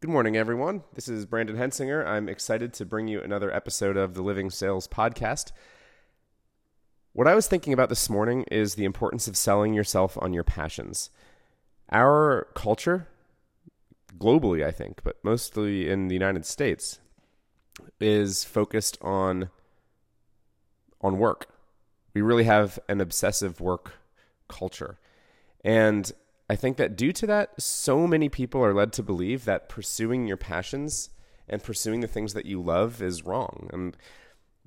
Good morning, everyone. This is Brandon Hensinger. I'm excited to bring you another episode of the Living Sales Podcast. What I was thinking about this morning is the importance of selling yourself on your passions. Our culture, globally, I think, but mostly in the United States, is focused on on work. We really have an obsessive work culture. And I think that due to that, so many people are led to believe that pursuing your passions and pursuing the things that you love is wrong. And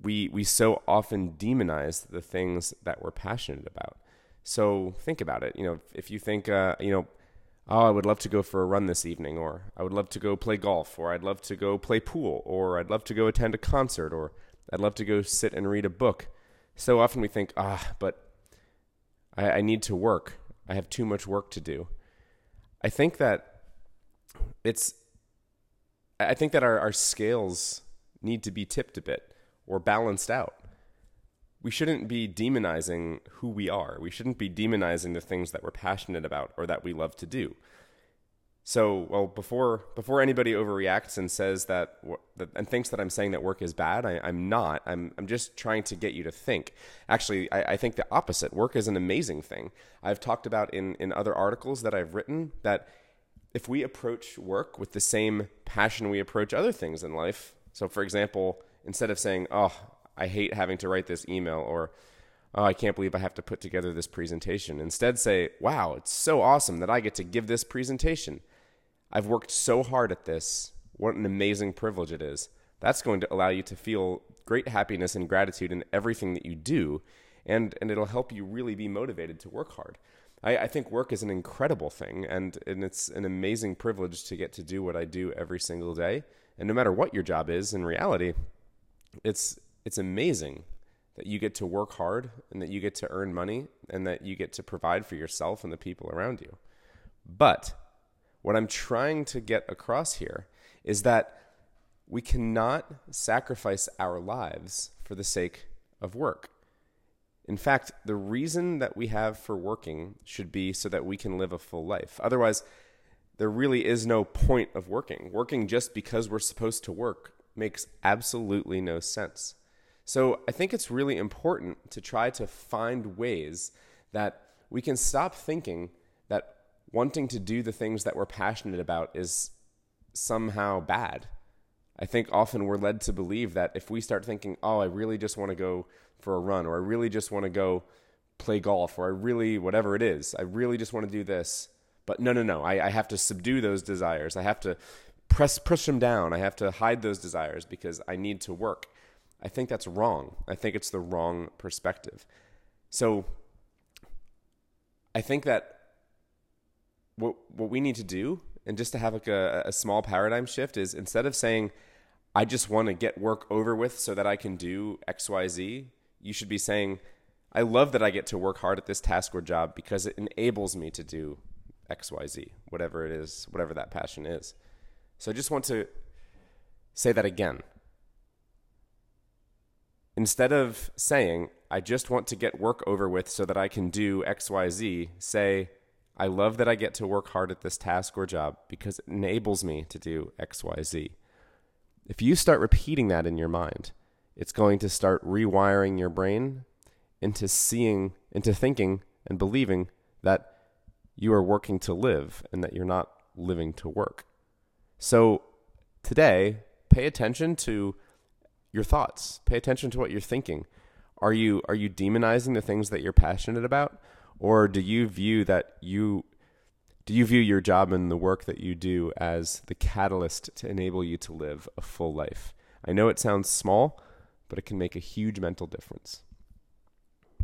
we we so often demonize the things that we're passionate about. So think about it. You know, if you think, uh, you know, oh, I would love to go for a run this evening, or I would love to go play golf, or I'd love to go play pool, or I'd love to go attend a concert, or I'd love to go sit and read a book. So often we think, ah, but I, I need to work I have too much work to do. I think that it's I think that our, our scales need to be tipped a bit or balanced out. We shouldn't be demonizing who we are. We shouldn't be demonizing the things that we're passionate about or that we love to do. So, well, before before anybody overreacts and says that, and thinks that I'm saying that work is bad, I, am not. I'm I'm just trying to get you to think. Actually, I, I think the opposite. Work is an amazing thing. I've talked about in in other articles that I've written that if we approach work with the same passion we approach other things in life. So, for example, instead of saying, "Oh, I hate having to write this email," or oh, I can't believe I have to put together this presentation. Instead, say, wow, it's so awesome that I get to give this presentation. I've worked so hard at this. What an amazing privilege it is. That's going to allow you to feel great happiness and gratitude in everything that you do, and, and it'll help you really be motivated to work hard. I, I think work is an incredible thing, and, and it's an amazing privilege to get to do what I do every single day. And no matter what your job is, in reality, it's, it's amazing that you get to work hard and that you get to earn money and that you get to provide for yourself and the people around you. But what I'm trying to get across here is that we cannot sacrifice our lives for the sake of work. In fact, the reason that we have for working should be so that we can live a full life. Otherwise, there really is no point of working. Working just because we're supposed to work makes absolutely no sense. So I think it's really important to try to find ways that we can stop thinking wanting to do the things that we're passionate about is somehow bad. I think often we're led to believe that if we start thinking, oh, I really just want to go for a run, or I really just want to go play golf, or I really, whatever it is, I really just want to do this. But no, no, no, I, I have to subdue those desires. I have to press, push them down. I have to hide those desires because I need to work. I think that's wrong. I think it's the wrong perspective. So I think that what what we need to do and just to have like a, a small paradigm shift is instead of saying i just want to get work over with so that i can do xyz you should be saying i love that i get to work hard at this task or job because it enables me to do xyz whatever it is whatever that passion is. So i just want to say that again. Instead of saying i just want to get work over with so that i can do xyz say I love that I get to work hard at this task or job because it enables me to do XYZ. If you start repeating that in your mind, it's going to start rewiring your brain into seeing, into thinking and believing that you are working to live and that you're not living to work. So today, pay attention to your thoughts. Pay attention to what you're thinking. Are you are you demonizing the things that you're passionate about? Or do you view that you do you view your job and the work that you do as the catalyst to enable you to live a full life? I know it sounds small, but it can make a huge mental difference.